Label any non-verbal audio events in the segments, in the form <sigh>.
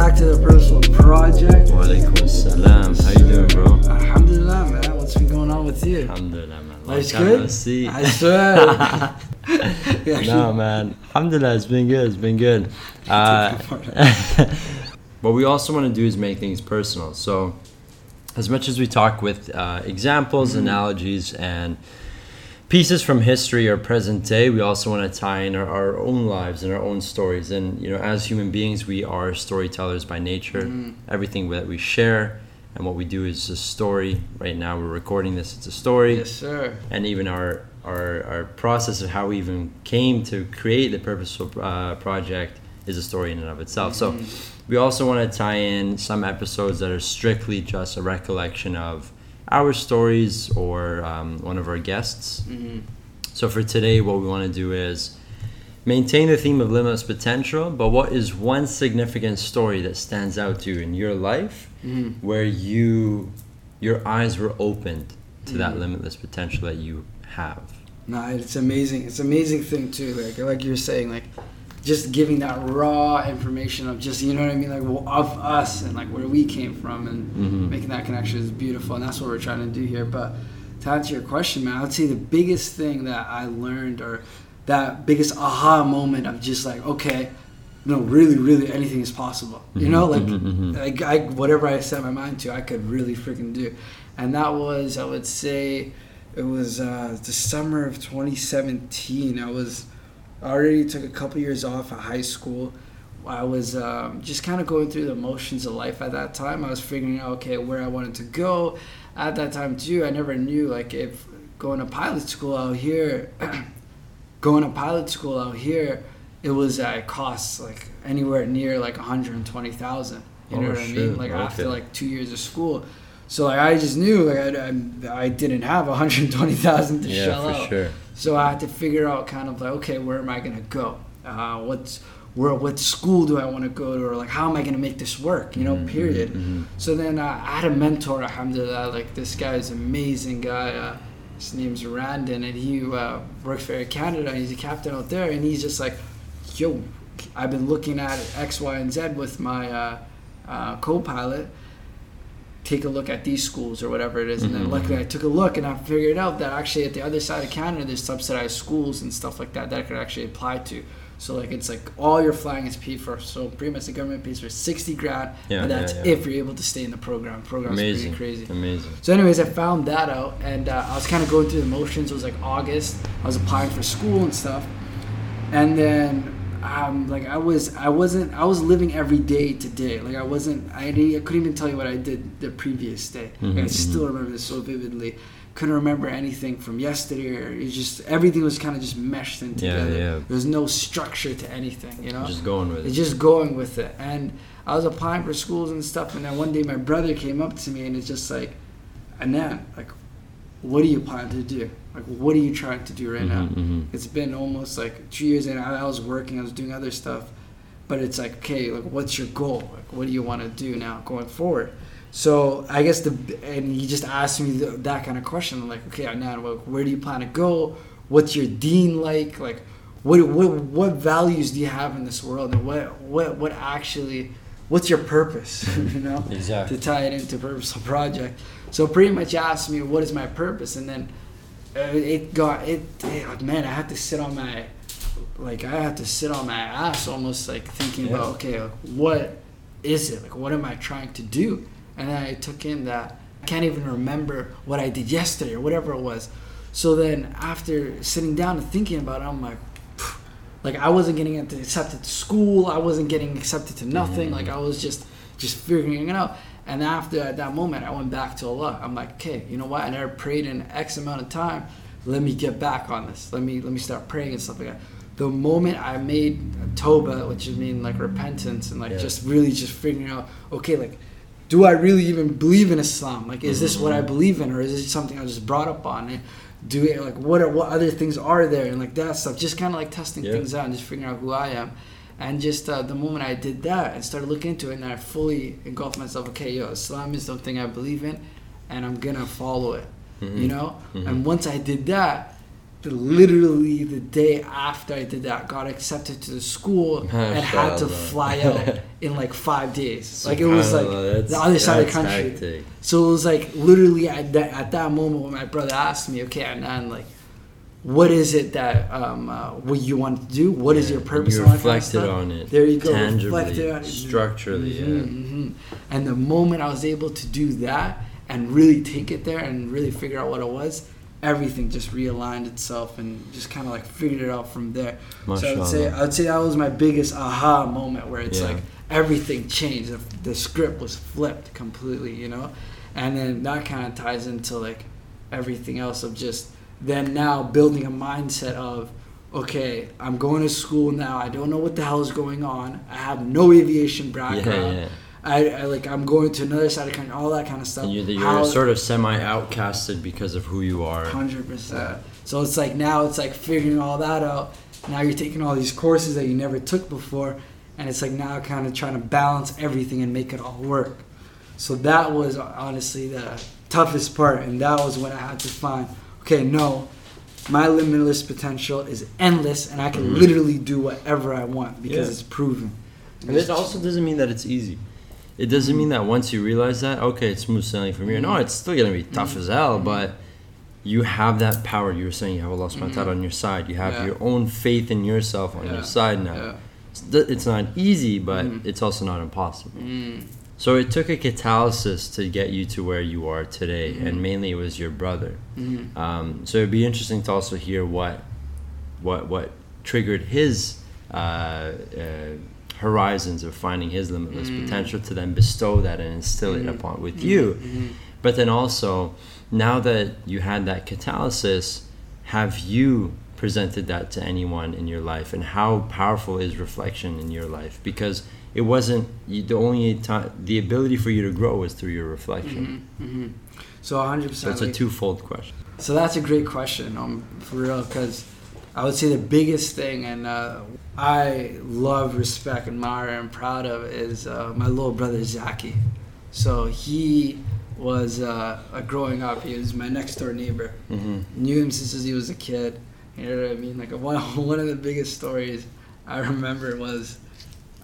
back to the Purposeful Project. Walaikum salam. How you doing, bro? Alhamdulillah, man. What's been going on with you? Alhamdulillah, man. Life's Long time no good? <laughs> I swear. <laughs> <laughs> No, man. Alhamdulillah, it's been good. It's been good. Uh, what we also want to do is make things personal. So, as much as we talk with uh, examples, Mm-hmm. analogies, and pieces from history or present day, we also want to tie in our, our own lives and our own stories. And, you know, as human beings, we are storytellers by nature. Mm-hmm. Everything that we share and what we do is a story. Right now, we're recording this, it's a story yes, sir. and even our our, our process of how we even came to create the purposeful uh, project is a story in and of itself so we also want to tie in some episodes that are strictly just a recollection of our stories or um, one of our guests Mm-hmm. so for today what we want to do is maintain the theme of limitless potential but what is one significant story that stands out to you in your life Mm-hmm. where you your eyes were opened to that Mhm. limitless potential that you have No, it's amazing. It's an amazing thing too. Like like you're saying, like just giving that raw information of just you know what I mean, like w- of us and like where we came from and Mhm. making that connection is beautiful, and that's what we're trying to do here. But to answer your question, man, I would say the biggest thing that I learned or that biggest aha moment of just like okay. No, really, really, anything is possible. You know, like, Mhm, mhm, mhm. like I, whatever I set my mind to, I could really freaking do. And that was, I would say, it was uh, the summer of 2017. I was I already took a couple years off of high school. I was um, just kind of going through the motions of life at that time. I was figuring out okay where I wanted to go. At that time too, I never knew like if going to pilot school out here, <clears throat> going to pilot school out here, it was uh, it costs like anywhere near like 120,000. You know Oh, what I mean? Like Okay. after like two years of school. So like I just knew like I, I, I didn't have 120,000 to yeah shell for out. sure So I had to figure out kind of like, okay, where am I gonna go? Uh, what's where? What school do I want to go to, or like how am I gonna make this work? You know, Mhm, period. mhm. So then uh, I had a mentor, alhamdulillah. Like this guy is an amazing guy. Uh, his name's Randon, and he uh, works for Air Canada. He's a captain out there, and he's just like, yo, I've been looking at X, Y, and Z with my uh, uh, co-pilot. Take a look at these schools or whatever it is, and then Mhm. luckily I took a look and I figured out that actually at the other side of Canada there's subsidized schools and stuff like that that I could actually apply to. So like it's like all your flying is paid for. So pretty much the government pays for sixty grand, Yeah, and yeah, that's yeah. if you're able to stay in the program. Program's amazing pretty crazy. amazing So, anyways, I found that out, and uh, I was kind of going through the motions. It was like August. I was applying for school and stuff, and then um, like I was, I wasn't, I was living every day to day. Like I wasn't, I, didn't- I couldn't even tell you what I did the previous day. Like, I still remember this so vividly. Couldn't remember anything from yesterday, or it's just everything was kind of just meshed in together. yeah. There was no structure to anything, you know. just going with It's it just going with it. And I was applying for schools and stuff, and then one day my brother came up to me and it's just like, Anan, like, what are you planning to do? Like, what are you trying to do right now? Mhm, mhm. It's been almost like two years, and I, I was working, I was doing other stuff, but it's like, okay, like, what's your goal? Like, what do you want to do now going forward? So I guess the and he just asked me the, that kind of question, I'm like, okay, Anan, well, where do you plan to go? What's your dean like? Like, what what what values do you have in this world, and what what what actually, what's your purpose? <laughs> you know, Exactly. to tie it into purposeful project. So pretty much asked me what is my purpose, and then uh, it got it, it. Man, I had to sit on my, like I had to sit on my ass almost like thinking Yeah. about okay, like, what is it? Like what am I trying to do? And then I took in that I can't even remember what I did yesterday or whatever it was. So then after sitting down and thinking about it, I'm like. Like I wasn't getting accepted to school. I wasn't getting accepted to nothing. Mhm. Like I was just just figuring it out. And after at that moment, I went back to Allah. I'm like, okay, you know what? I never prayed in X amount of time. Let me get back on this. Let me let me start praying and stuff like that. The moment I made Toba, which is mean like repentance and like Yeah. just really just figuring out, okay, like, do I really even believe in Islam? Like, is this what I Mhm. believe in, or is this something I was just brought up on? And do it like what are what other things are there and like that stuff? Just kind of like testing Yeah. things out and just figuring out who I am. And just uh, the moment I did that and started looking into it, and I fully engulfed myself. Okay, yo, Islam is something I believe in, and I'm gonna follow it. Mhm. You know. Mhm. And once I did that, the, literally the day after I did that, got accepted to the school <laughs> and had to fly out <laughs> in like five days. Like it was like the other side of the country. hectic. So it was like literally at that at that moment when my brother asked me, okay, and like, what is it that um, uh, what you want to do? What is Yeah, your purpose? You and all that kind of reflected on it. There you go, Tangibly, on it. structurally. Mhm, Yeah. mhm. And the moment I was able to do that and really take it there and really figure out what it was, everything just realigned itself and just kind of like figured it out from there. So I would say I would say that was my biggest aha moment where it's Yeah. like everything changed. The, the script was flipped completely, you know, and then that kind of ties into like everything else of just then now building a mindset of okay, I'm going to school now. I don't know what the hell is going on. I have no aviation background. Yeah, yeah. I, I like I'm going to another side of the country, all that kind of stuff. And you're, you're How- sort of semi outcasted because of who you are. Hundred percent. So it's like now it's like figuring all that out. Now you're taking all these courses that you never took before, and it's like now kind of trying to balance everything and make it all work. So that was honestly the toughest part, and that was when I had to find, okay, no, my limitless potential is endless, and I can Mhm. literally do whatever I want because Yeah. it's proven. And it also doesn't mean that it's easy. It doesn't mean that once you realize that, okay, it's smooth sailing from here. No, it's still gonna be tough as hell, but you have that power. You were saying you have Allah subhanahu wa ta'ala on your side. You have Yeah. your own faith in yourself on Yeah. your side now. It's, it's not easy, but Mhm. it's also not impossible. Mm. So it took a catalysis to get you to where you are today, Mhm. and mainly it was your brother. Mm. Um, so it'd be interesting to also hear what, what, what triggered his uh, uh, horizons of finding his limitless Mm. potential to then bestow that and instill it Mhm. upon with you. Mhm. But then also, now that you had that catalysis, have you presented that to anyone in your life, and how powerful is reflection in your life? Because it wasn't you, the only time the ability for you to grow was through your reflection. Mhm. Mhm. So 100%. So it's a like- twofold question. So that's a great question, um, for real, because I would say the biggest thing, and uh, I love, respect, admire, and proud of is uh, my little brother Zaki. So he was uh, uh, growing up. He was my next door neighbor. Mm-hmm. Knew him since he was a kid. You know what I mean? Like <laughs> one one of the biggest stories I remember was.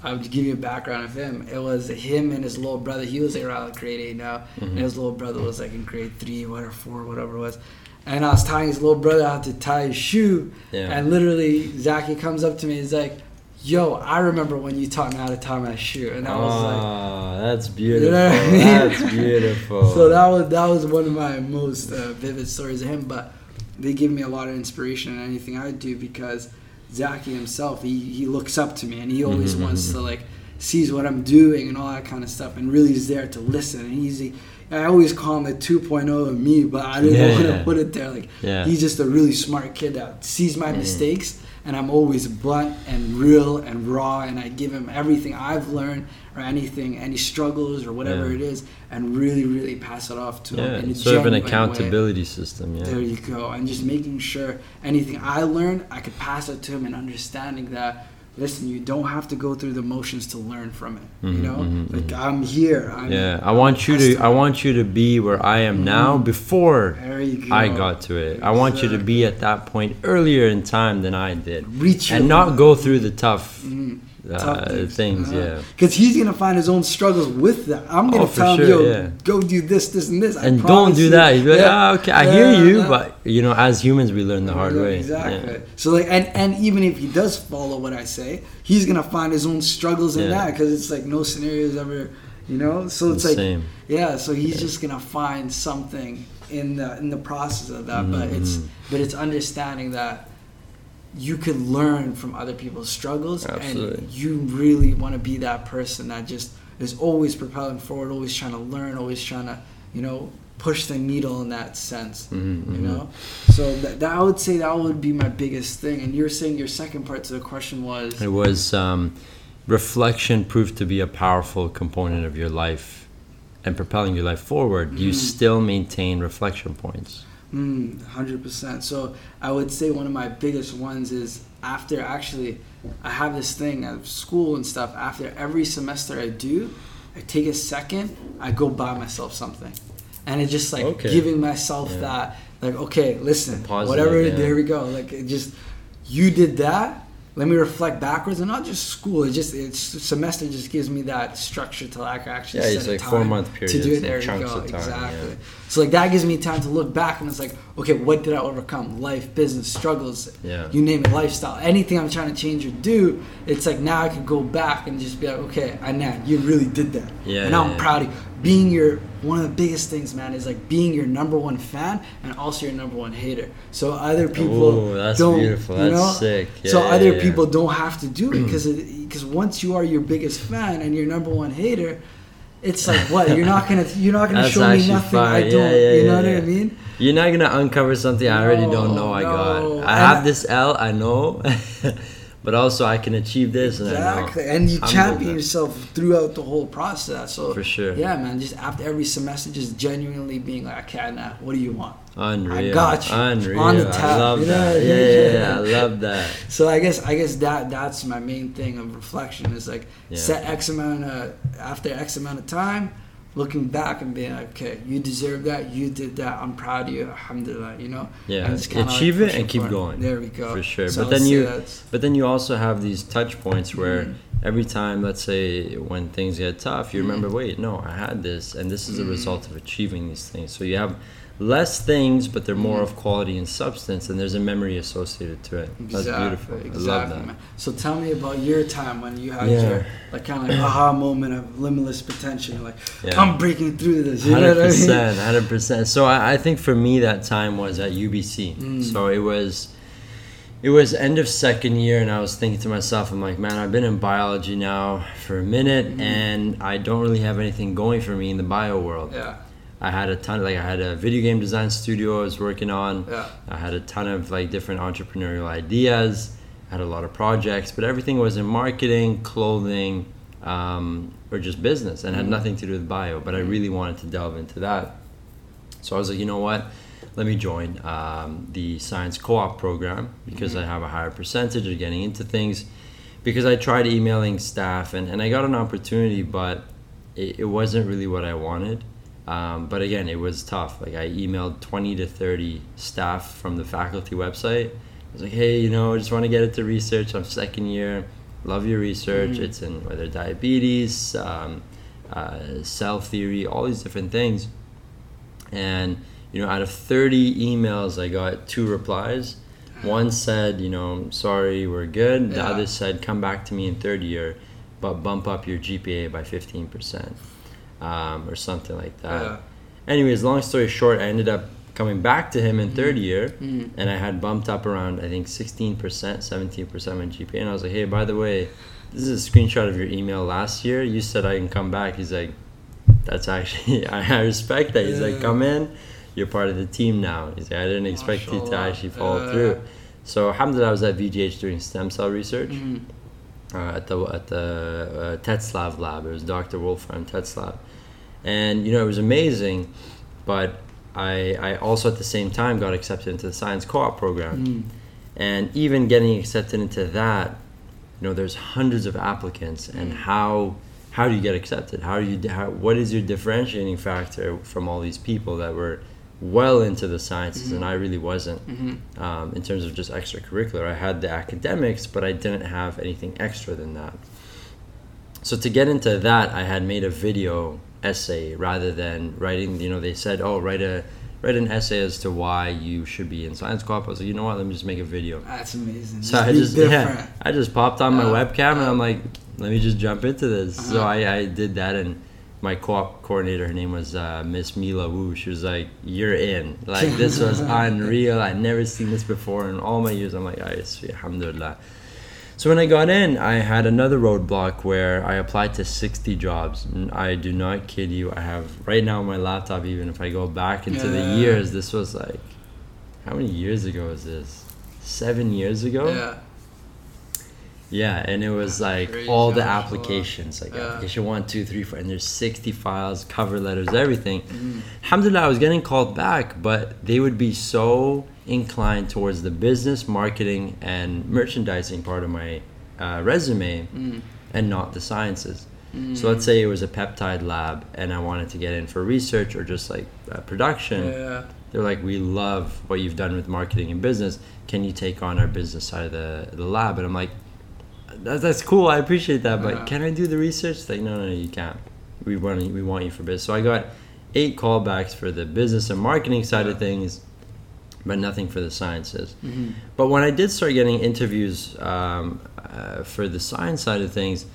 I would give you a background of him. It was him and his little brother. He was like around grade eight now, and Mhm. his little brother was like in grade three, whatever, four, whatever it was. And I was tying his little brother out to tie his shoe, Yeah. and literally Zaki comes up to me. He's like, "Yo, I remember when you taught me how to tie my shoe," and I was like. Ah, that's beautiful. know what I mean? That's <laughs> beautiful. So that was that was one of my most uh, vivid stories of him. But they give me a lot of inspiration in anything I do because Zaki himself, he, he looks up to me and he always Mhm, wants to like sees what I'm doing and all that kind of stuff and really is there to listen. And he's I always call him the 2.0 of me, but I didn't Yeah, want to yeah. put it there. Like yeah. he's just a really smart kid that sees my Mhm. mistakes and I'm always blunt and real and raw and I give him everything I've learned or anything, any struggles or whatever Yeah. it is, and really, really pass it off to him yeah, in sort of an genuine way. accountability system. Yeah. There you go, and just making sure anything I learned, I could pass it to him, and understanding that. Listen, you don't have to go through the motions to learn from it. Mhm, you know, mhm, like mhm. I'm here. I'm, Yeah, I want you to. I want you to be where I am now Mhm. before go. I got to it. I want you to be at that point earlier in time than I did, reach and not go through the tough Mhm. Uh, things. Uh-huh. Yeah, Because he's gonna find his own struggles with that. I'm gonna Oh, tell him, yo, yeah. go do this, this, and this. I and don't do that. You'd like, Yeah. ah, okay, I hear you, yeah. but you know, as humans, we learn the hard Yeah, way. Exactly. So like, and and even if he does follow what I say, he's gonna find his own struggles in that because it's like no scenario is ever, you know. So it's like, same. yeah. So he's just gonna find something in the in the process of that. But it's Mhm. but it's understanding that you could learn from other people's struggles, Absolutely. and you really want to be that person that just is always propelling forward, always trying to learn, always trying to, you know, push the needle in that sense Mhm, you mhm. know so that, that i would say that would be my biggest thing and you're saying your second part to the question was It was um, reflection proved to be a powerful component of your life and propelling your life forward. You Mhm. still maintain reflection points. Mm, 100% so i would say one of my biggest ones is after actually i have this thing at school and stuff after every semester i do i take a second i go buy myself something and it's just like Okay. giving myself Yeah. that like okay, listen, Positive, whatever. yeah. There we go. Like it just you did that. Let me reflect backwards, and not just school. It just it's semester just gives me that structure to like actually Yeah, set it's a like time four-month to do it. There you go. time, exactly. yeah. So like that gives me time to look back and it's like, okay, what did I overcome? Life, business, struggles, Yeah. you name it, lifestyle, anything I'm trying to change or do. It's like now I can go back and just be like, okay, Anand, you really did that. Yeah, And I'm yeah. proud of you. Being your one of the biggest things, man, is like being your number one fan and also your number one hater. So other people Ooh, that's don't, beautiful. you That's know? sick. so Yeah, other yeah, yeah. people don't have to do it <clears throat> because because once you are your biggest fan and your number one hater, it's like what you're not gonna you're not gonna <laughs> show me nothing I don't. Yeah, yeah, you know yeah, what I mean? You're not gonna uncover something I already don't know I No, got. I have this L, I know, <laughs> but also I can achieve this, and I Exactly, know. and you I'm champion yourself throughout the whole process. So For sure. yeah, man. Just after every semester, just genuinely being like, okay, now what do you want? Unreal. I got you. Unreal. On the I love you know that. I Yeah, yeah, yeah. I love <laughs> that. So I guess I guess that that's my main thing of reflection is like Yeah. set X amount of after X amount of time, looking back and being like, okay, you deserve that, you did that, I'm proud of you, alhamdulillah, you know. Yeah, kinda, like, achieve it and keep forward. going. There we go. For sure. So But then you- that's- But then you also have these touch points where Mhm. every time, let's say, when things get tough, you Mhm. remember, wait, no, I had this, and this is a Mhm. result of achieving these things. So you have less things, but they're more of quality and substance, and there's a memory associated to it. That's Exactly, beautiful. Exactly, I love that. man. So tell me about your time when you had Yeah. your like kind of like aha <clears throat> moment of limitless potential. You're like, Yeah. I'm breaking through this. You know Hundred what I mean? percent, hundred percent. So I, I think for me that time was at UBC. Mm. So it was, it was end of second year, and I was thinking to myself, I'm like, man, I've been in biology now for a minute, Mhm. and I don't really have anything going for me in the bio world. Yeah, I had a ton, of, like I had a video game design studio I was working on. yeah, I had a ton of like different entrepreneurial ideas. I had a lot of projects, but everything was in marketing, clothing, um, or just business, and had Mhm. nothing to do with bio. But I really wanted to delve into that. So I was like, you know what? Let me join um, the science co-op program because Mhm. I have a higher percentage of getting into things. Because I tried emailing staff and, and I got an opportunity, but it, it wasn't really what I wanted. Um, but again, it was tough. Like I emailed 20 to 30 staff from the faculty website. I was like, hey, you know, I just want to get into research. I'm second year. Love your research. Mhm. It's in whether diabetes, um, uh, cell theory, all these different things. And you know, out of 30 emails, I got two replies. One said, you know, sorry, we're good. The Yeah. other said, come back to me in third year, but bump up your GPA by 15%, um, or something like that. yeah. Anyways, long story short, I ended up coming back to him in third year, Mhm. and I had bumped up around, I think, 16%, 17% my GPA. And I was like, hey, by the way, this is a screenshot of your email last year. You said I can come back. He's like, that's actually, <laughs> I respect that. He's like, come in. You're part of the team now. He's like, I didn't expect you to actually follow Yeah. through. So, alhamdulillah, I was at VGH doing stem cell research Mhm. Uh, at the at the uh, Tetzlaff lab. It was Dr. Wolfram Tetzlaff, and you know it was amazing. But I I also at the same time got accepted into the science co-op program, Mhm. and even getting accepted into that, you know, there's hundreds of applicants, and Mm. how how do you get accepted? How do you how, what is your differentiating factor from all these people that were well into the sciences, and Mhm. I really wasn't Mhm. um, in terms of just extracurricular. I had the academics, but I didn't have anything extra than that. So to get into that, I had made a video essay rather than writing. You know, they said, "Oh, write a write an essay as to why you should be in science co-op." I was like, you know what? Let me just make a video. That's amazing. So I just different. yeah, I just popped on my Uh, webcam and uh, I'm like, let me just jump into this. So Uh-huh. I, I did that and my co-op coordinator, her name was uh, Miss Mila Wu. She was like, "You're in." Like this was <laughs> unreal. I'd never seen this before in all my years. I'm like, "I alhamdulillah." So when I got in, I had another roadblock where I applied to 60 jobs. And I do not kid you. I have right now on my laptop. Even if I go back into the years, this was like, how many years ago is this? Seven years ago. Yeah. Yeah, and it was like Crazy, all the applications, like Yeah. application one, two, three, four, and there's 60 files, cover letters, everything. Mhm. Alhamdulillah, I was getting called back, but they would be so inclined towards the business, marketing, and merchandising part of my uh, resume Mm. and not the sciences. Mm. So let's say it was a peptide lab and I wanted to get in for research or just like uh, production Yeah. they're like, we love what you've done with marketing and business. Can you take on our business side of the, the lab? And I'm like, that's, that's cool. I appreciate that, but Yeah. can I do the research? Like, no, no, no, you can't. We want you, we want you for business. So I got eight callbacks for the business and marketing side of things, but nothing for the sciences. Mhm. But when I did start getting interviews um, uh, for the science side of things,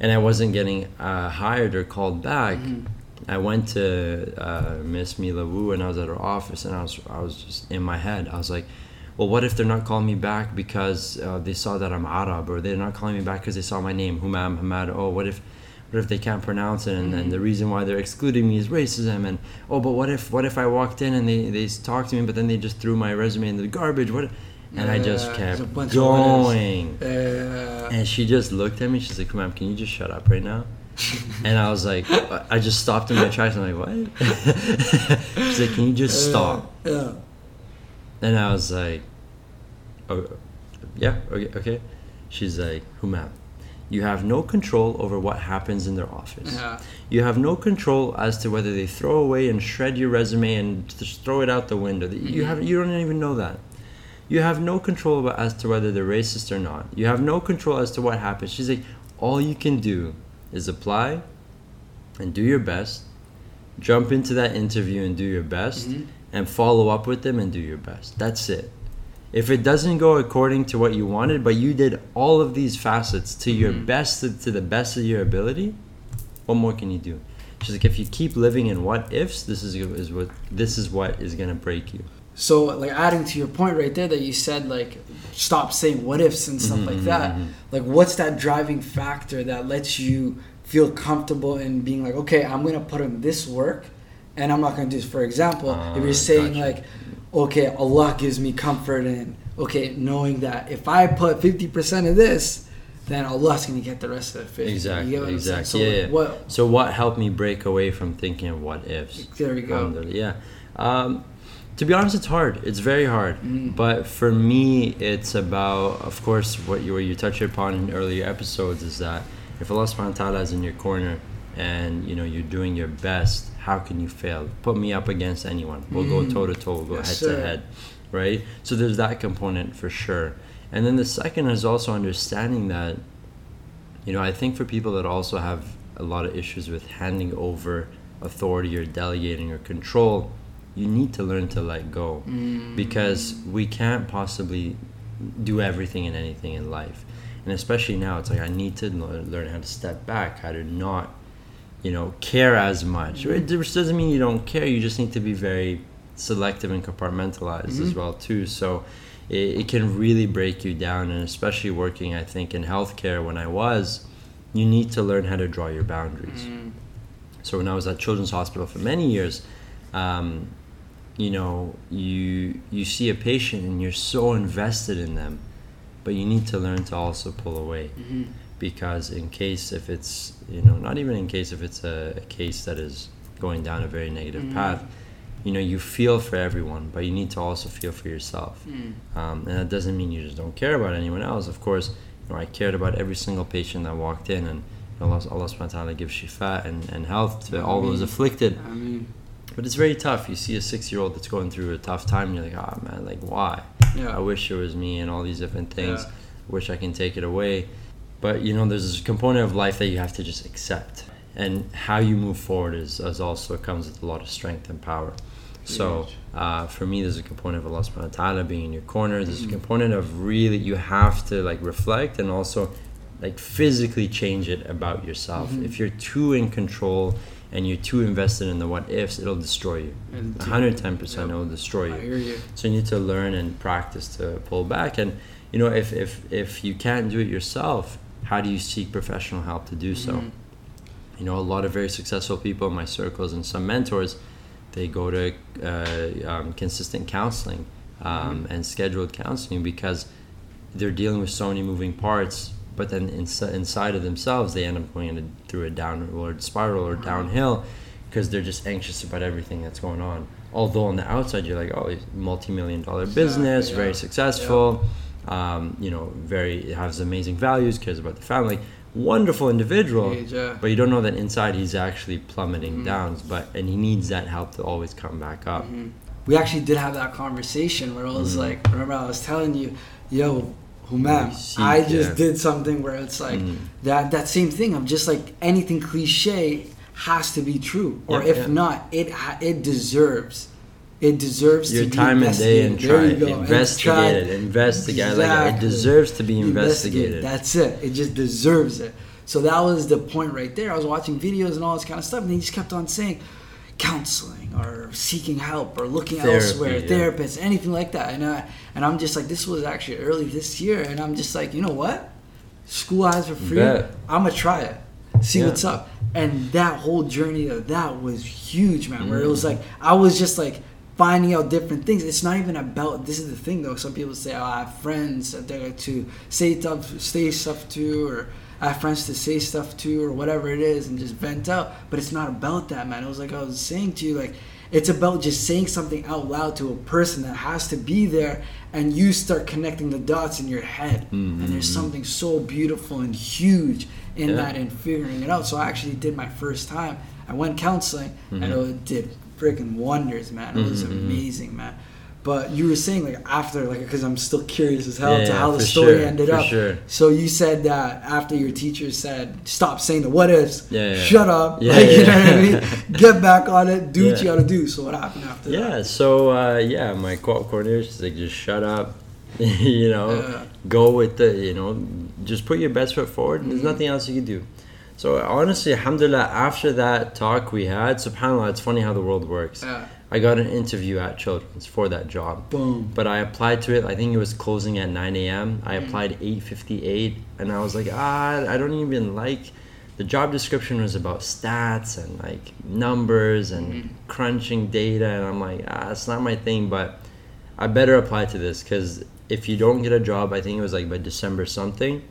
and I wasn't getting uh, hired or called back, Mhm. I went to uh, Miss Mila Wu and I was at her office, and I was I was just in my head. I was like, well, what if they're not calling me back because uh, they saw that I'm Arab, or they're not calling me back because they saw my name, Humam Hamad? Oh, what if what if they can't pronounce it and, and the reason why they're excluding me is racism and oh but what if what if i walked in and they, they talked to me but then they just threw my resume in the garbage what if-" and i just kept there's a bunch of what ifs. going Yeah. and she just looked at me she's like come on can you just shut up right now <laughs> and i was like i just stopped in my tracks i'm like what <laughs> she's like can you just stop Yeah. and I was like, oh, yeah, okay, okay. She's like, Humam, you have no control over what happens in their office. Yeah. You have no control as to whether they throw away and shred your resume and just throw it out the window. You have you don't even know that. You have no control about as to whether they're racist or not. You have no control as to what happens. She's like, all you can do is apply and do your best. Jump into that interview and do your best Mhm. and follow up with them and do your best. That's it. If it doesn't go according to what you wanted, but you did all of these facets to your Mhm. best, to the best of your ability, what more can you do? She's like, if you keep living in what ifs, this is, is what this is what is gonna break you. So, like adding to your point right there that you said, like stop saying what ifs and stuff like Mhm, that. mhm. Like, what's that driving factor that lets you feel comfortable in being like, okay, I'm gonna put in this work, and I'm not gonna do this. For example, Ah, if you're saying gotcha. like, okay, Allah gives me comfort in okay, knowing that if I put 50% of this, then Allah's gonna get the rest of the 50. Exactly, You get what I'm saying? exactly. So, yeah, like, yeah. what? So what helped me break away from thinking of what ifs? There we go. Yeah. Um, to be honest, it's hard. It's very hard. Mm. But for me, it's about, of course, what you, what you touched upon in earlier episodes is that if Allah subhanahu wa ta'ala is in your corner and you know you're doing your best, how can you fail? Put me up against anyone. We'll go Mm. toe to toe, we'll go Yes, head to head. Right? So there's that component for sure. And then the second is also understanding that you know, I think for people that also have a lot of issues with handing over authority or delegating or control, you need to learn to let go Mm. because we can't possibly do everything and anything in life. And especially now, it's like I need to learn how to step back, how to not, you know, care as much. It- Which doesn't mean you don't care. You just need to be very selective and compartmentalized as Mhm. well too. So it, it can really break you down, and especially working, I think, in healthcare when I was, you need to learn how to draw your boundaries. Mm. So when I was at Children's Hospital for many years, um, you know, you you see a patient and you're so invested in them, but you need to learn to also pull away Mhm. Because in case if it's you know not even in case if it's a, a case that is going down a very negative Mhm. path, you know you feel for everyone, but you need to also feel for yourself. Mm. Um, and that doesn't mean you just don't care about anyone else. Of course, you know, I cared about every single patient that walked in, and Allah, Allah subhanahu wa ta'ala gives shifa and, and health to all those afflicted. I mean, But it's very tough. You see a six year old that's going through a tough time, and you're like, oh man, like, why? yeah. I wish it was me, and all these different things. Yeah. Wish I can take it away. But, you know, there's this component of life that you have to just accept. And how you move forward is, is also comes with a lot of strength and power. So uh, for me, there's a component of Allah subhanahu wa ta'ala being in your corner. There's a component of really, you have to like reflect and also like physically change it about yourself. Mhm. If you're too in control and you're too invested in the what ifs, it'll destroy you. And 110% Yep. it'll destroy you. you. So you need to learn and practice to pull back. And you know, if if if you can't do it yourself, how do you seek professional help to do so? Mhm. You know, a lot of very successful people in my circles and some mentors, they go to uh, um, consistent counseling um, and scheduled counseling because they're dealing with so many moving parts. But then insi- inside of themselves, they end up going into, through a downward spiral or downhill because they're just anxious about everything that's going on. Although on the outside, you're like, oh, he's a multi-million dollar business, yeah. very successful, um, you know, very has amazing values, cares about the family, wonderful individual Huge, yeah. but you don't know that inside he's actually plummeting Mhm. down but and he needs that help to always come back up Mhm. we actually did have that conversation where I was Mhm. like, remember I was telling you, yo, Humam, I just yeah. did something where it's like Mhm. that that same thing. I'm just like anything cliche has to be true, or Yeah, if not, it ha- it deserves. It deserves Your to be time and day and try it. Investigate it. Investigate. Like it deserves to be investigated. That's it. It just deserves it. So that was the point right there. I was watching videos and all this kind of stuff, and he just kept on saying counseling or seeking help or looking Therapy, elsewhere, yeah. therapists, anything like that. And I and I'm just like, this was actually early this year, and I'm just like, you know what? School eyes for free. Bet. I'm gonna try it. See Yeah. what's up. And that whole journey of that was huge, man. Where it was Mm. like I was just like finding out different things. It's not even about. This is the thing, though. Some people say, "Oh, I have friends that they to say stuff, say stuff to, or I have friends to say stuff to, or whatever it is, and just vent out." But it's not about that, man. It was like I was saying to you, like it's about just saying something out loud to a person that has to be there, and you start connecting the dots in your head. And there's something so beautiful and huge in Yeah. that and figuring it out. So I actually did my first time. I went counseling and Mhm. it did freaking wonders, man. It was Mhm, mhm. amazing, man. But you were saying like after, like, because I'm still curious as hell Yeah, to how the story sure, ended up. sure. So you said that after your teacher said, "Stop saying the what ifs, Yeah, yeah. shut up, Yeah, like, you know what I mean? <laughs> Get back on it, do what you gotta do." So what happened after that? Yeah, so uh, yeah, my co-op coordinator, she's like, just shut up, <laughs> you know, go with the, you know, just put your best foot forward. and There's nothing else you can do. So honestly, alhamdulillah, after that talk we had, subhanAllah, it's funny how the world works. Yeah. I got an interview at Children's for that job. Boom. But I applied to it. I think it was closing at 9 a.m. I Mhm. applied 8:58, and I was like, ah, I don't even like. The job description was about stats and like numbers and Mhm. crunching data, and I'm like, ah, it's not my thing. But I better apply to this because if you don't get a job, I think it was like by December something,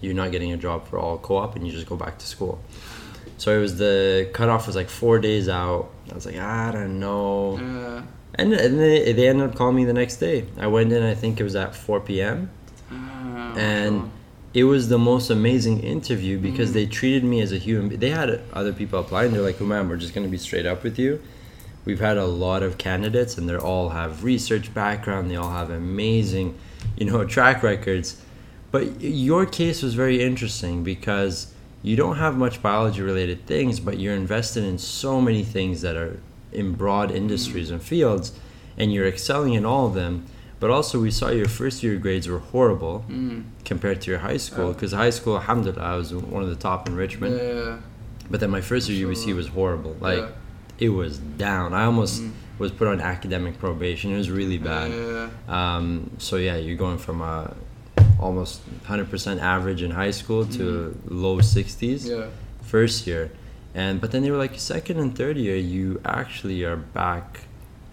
you're not getting a job for all co-op, and you just go back to school. So it was the cutoff was like four days out. I was like, I don't know. Uh, And, and they, they ended up calling me the next day. I went in, I think it was at 4 p.m. uh, And it was the most amazing interview because Mhm. they treated me as a human. They had other people applying. They're like, oh man, we're just going to be straight up with you. We've had a lot of candidates and they all have research background. They all have amazing, you know, <laughs> track records. But your case was very interesting because you don't have much biology related things, but you're invested in so many things that are in broad industries and fields, and you're excelling in all of them. But also, we saw your first year grades were horrible mm, compared to your high school Yeah. because high school, alhamdulillah, I was one of the top in Richmond. yeah, But then my first year UBC was horrible. Like, yeah, it was down. I almost Mm. was put on academic probation. It was really bad. yeah, Um, so yeah, you're going from a almost 100% average in high school to low 60s yeah. first year, and but then they were like second and third year, you actually are back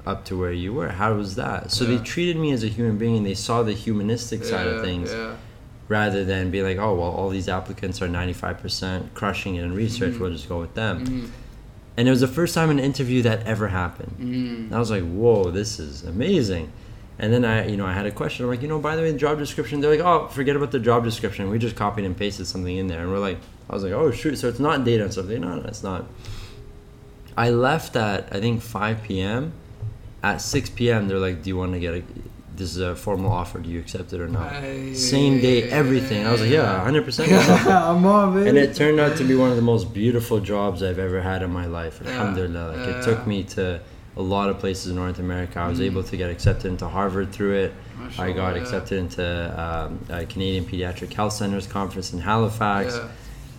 up to where you were. How was that? So they treated me as a human being, and they saw the humanistic side of things Yeah. rather than be like, oh well, all these applicants are 95% crushing it in research. Mhm. We'll just go with them. Mm, And it was the first time an interview that ever happened. mm, I was like, whoa, this is amazing. And then I, you know, I had a question. I'm like, you know, by the way, the job description. They're like, oh, forget about the job description. We just copied and pasted something in there. And we're like, I was like, oh shoot, so it's not data and stuff. No, no, it's not. I left at I think 5 p.m. At 6 p.m. They're like, do you want to get a? This is a formal offer. Do you accept it or not? I- Same day, everything. I was like, yeah, 100. percent <laughs> I'm on, baby. and it turned out to be one of the most beautiful jobs I've ever had in my life. Alhamdulillah. Like yeah. it took me to a lot of places in North America. I was Mm. able to get accepted into Harvard through it. I got yeah. accepted into um, a Canadian Pediatric Health Centers conference in Halifax. Yeah.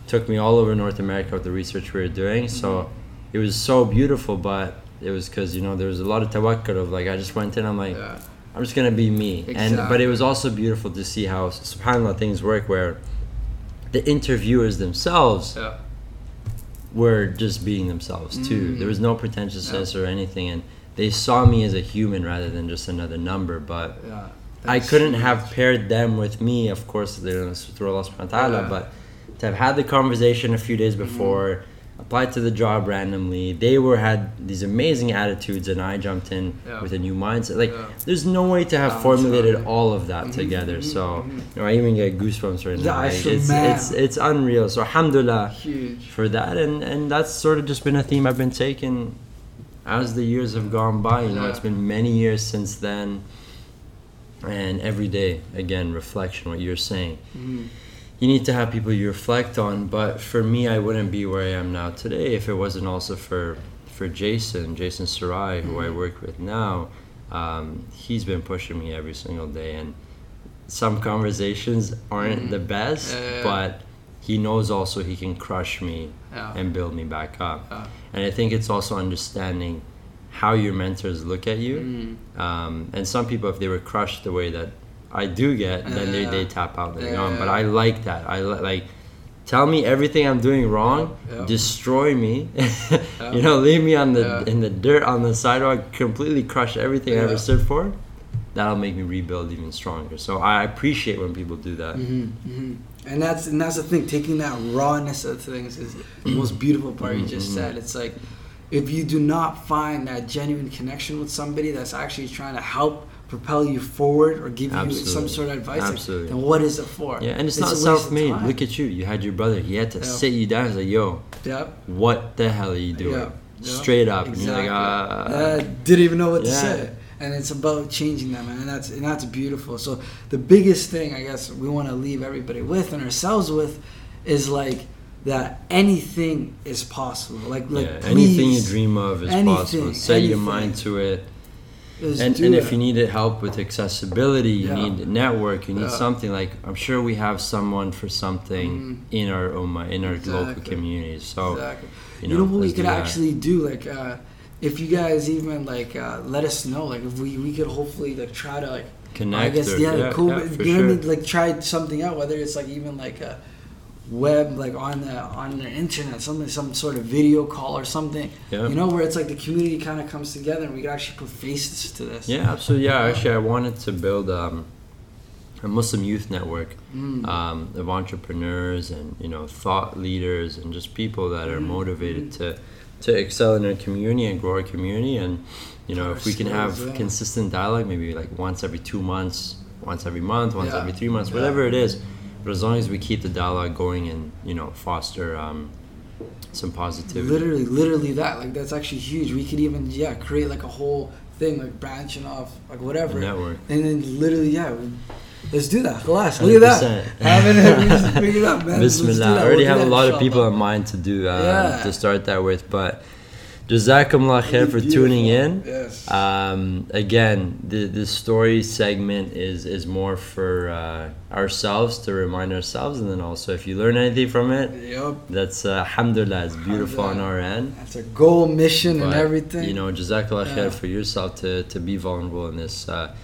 Took me all over North America with the research we were doing. So Mhm. it was so beautiful, but it was because you know there was a lot of tawakkul of like I just went in. I'm like yeah. I'm just gonna be me. And but it was also beautiful to see how subhanallah things work where the interviewers themselves Yeah. Were just being themselves too. Mm. There was no pretentiousness or anything, and they saw me as a human rather than just another number. But Yeah. I couldn't huge. have paired them with me. Of course, they're through Allah Subhanahu wa Taala, Yeah. but to have had the conversation a few days Mm-hmm. before, applied to the job randomly, they were had these amazing attitudes, and I jumped in Yeah. with a new mindset. Like, Yeah. there's no way to have Balance formulated out, all of that Mhm, together. mhm, So, mhm. you know, I even get goosebumps right Yeah, now. I Like, feel it's, it's it's unreal. So, alhamdulillah Huge. for that and and that's sort of just been a theme I've been taking as the years have gone by, you know, Yeah. it's been many years since then. And every day, again, reflection, what you're saying. Mhm. You need to have people you reflect on. But for me, I wouldn't be where I am now today if it wasn't also for for Jason, Jason Sarai, who I Mhm. work with now. Um, he's been pushing me every single day, and some conversations aren't Mhm. the best, Yeah, yeah, but he knows also he can crush me Yeah. and build me back up. And I think it's also understanding how your mentors look at you. Mm. Um, and some people, if they were crushed the way that I do get, then they, Yeah. they tap out, they're Yeah, gone. But. I like that. I li- like, tell me everything I'm doing wrong, Yeah, destroy me, <laughs> you know, leave me on the in the dirt on the sidewalk, completely crush everything I ever stood for. That'll make me rebuild even stronger. So I appreciate when people do that. hmm hmm And that's and that's the thing. Taking that rawness of things is the most beautiful part you just Mhm. said. It's like if you do not find that genuine connection with somebody that's actually trying to help propel you forward or give you some sort of advice, Absolutely. then what is it for? Yeah, and it's, a not self-made. Look at you. You had your brother. He had to Yeah. sit you down. He's like, "Yo, Yep. what the hell are you doing?" Yeah. Yeah. Straight up, Exactly. and you're like, "Ah." Uh, didn't even know what to say. And it's about changing that, man, and that's and that's beautiful. So the biggest thing I guess we want to leave everybody with and ourselves with is like that anything is possible. Like like yeah, anything you dream of is anything, possible. Set your mind to it. just And, and it. if you needed help with accessibility, you Yeah. need a network, you need Yeah. something like I'm sure we have someone for something Mhm. in our Ummah, in our local Exactly. communities. So exactly. you You know, know, what we could actually do, like, uh, if you guys even like uh, let us know, like, if we we could hopefully like try to like connect. I guess or- yeah, yeah, cool. yeah, for know sure. Like try something out, whether it's like even like a web, like on the on the internet, something, some sort of video call or something. Yeah. You know, where it's like the community kind of comes together and we can actually put faces to this. Yeah, absolutely. Yeah, actually, I wanted to build um, a Muslim youth network Mm. um, of entrepreneurs and you know thought leaders and just people that are Mhm. motivated to to excel in our community and grow our community. And you know, Our if we can have yeah. consistent dialogue, maybe like once every two months, once every month, once Yeah. every three months, whatever it is. But as long as we keep the dialogue going and you know foster um, some positivity. Literally, literally that. Like that's actually huge. We could even yeah create like a whole thing like branching off like a whatever. network. And then literally yeah. We, Let's do that. Class. Look at that. 100%. <laughs> Having it, we just it out, man. Bismillah. I already We'll have a lot of people in mind to do uh, Yeah. to start that with, but Jazakumullah khair for tuning in. Yes. Um, again, the the story segment is is more for uh, ourselves to remind ourselves, and then also if you learn anything from it, Yup. that's uh, alhamdulillah, it's beautiful on our end. That's a goal, mission, and everything. You know, Jazakallah Yeah. khair for yourself to, to be vulnerable in this uh,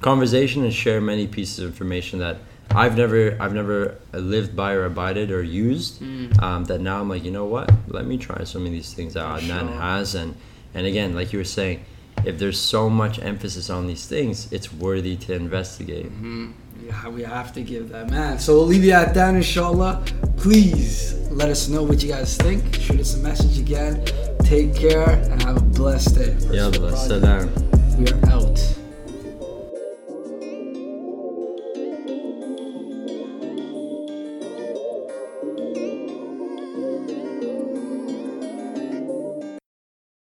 conversation and share many pieces of information that I've never I've never lived by or abided or used. Mm. Um, that now I'm like, you know what? Let me try some of these things out. Adnan sure. has, and and again, like you were saying, if there's so much emphasis on these things, it's worthy to investigate. Mhm. Yeah, we have to give that, man. So we'll leave you at that, inshallah. Please let us know what you guys think. Shoot us a message again. Take care and have a blessed day. Project. salam. We are out.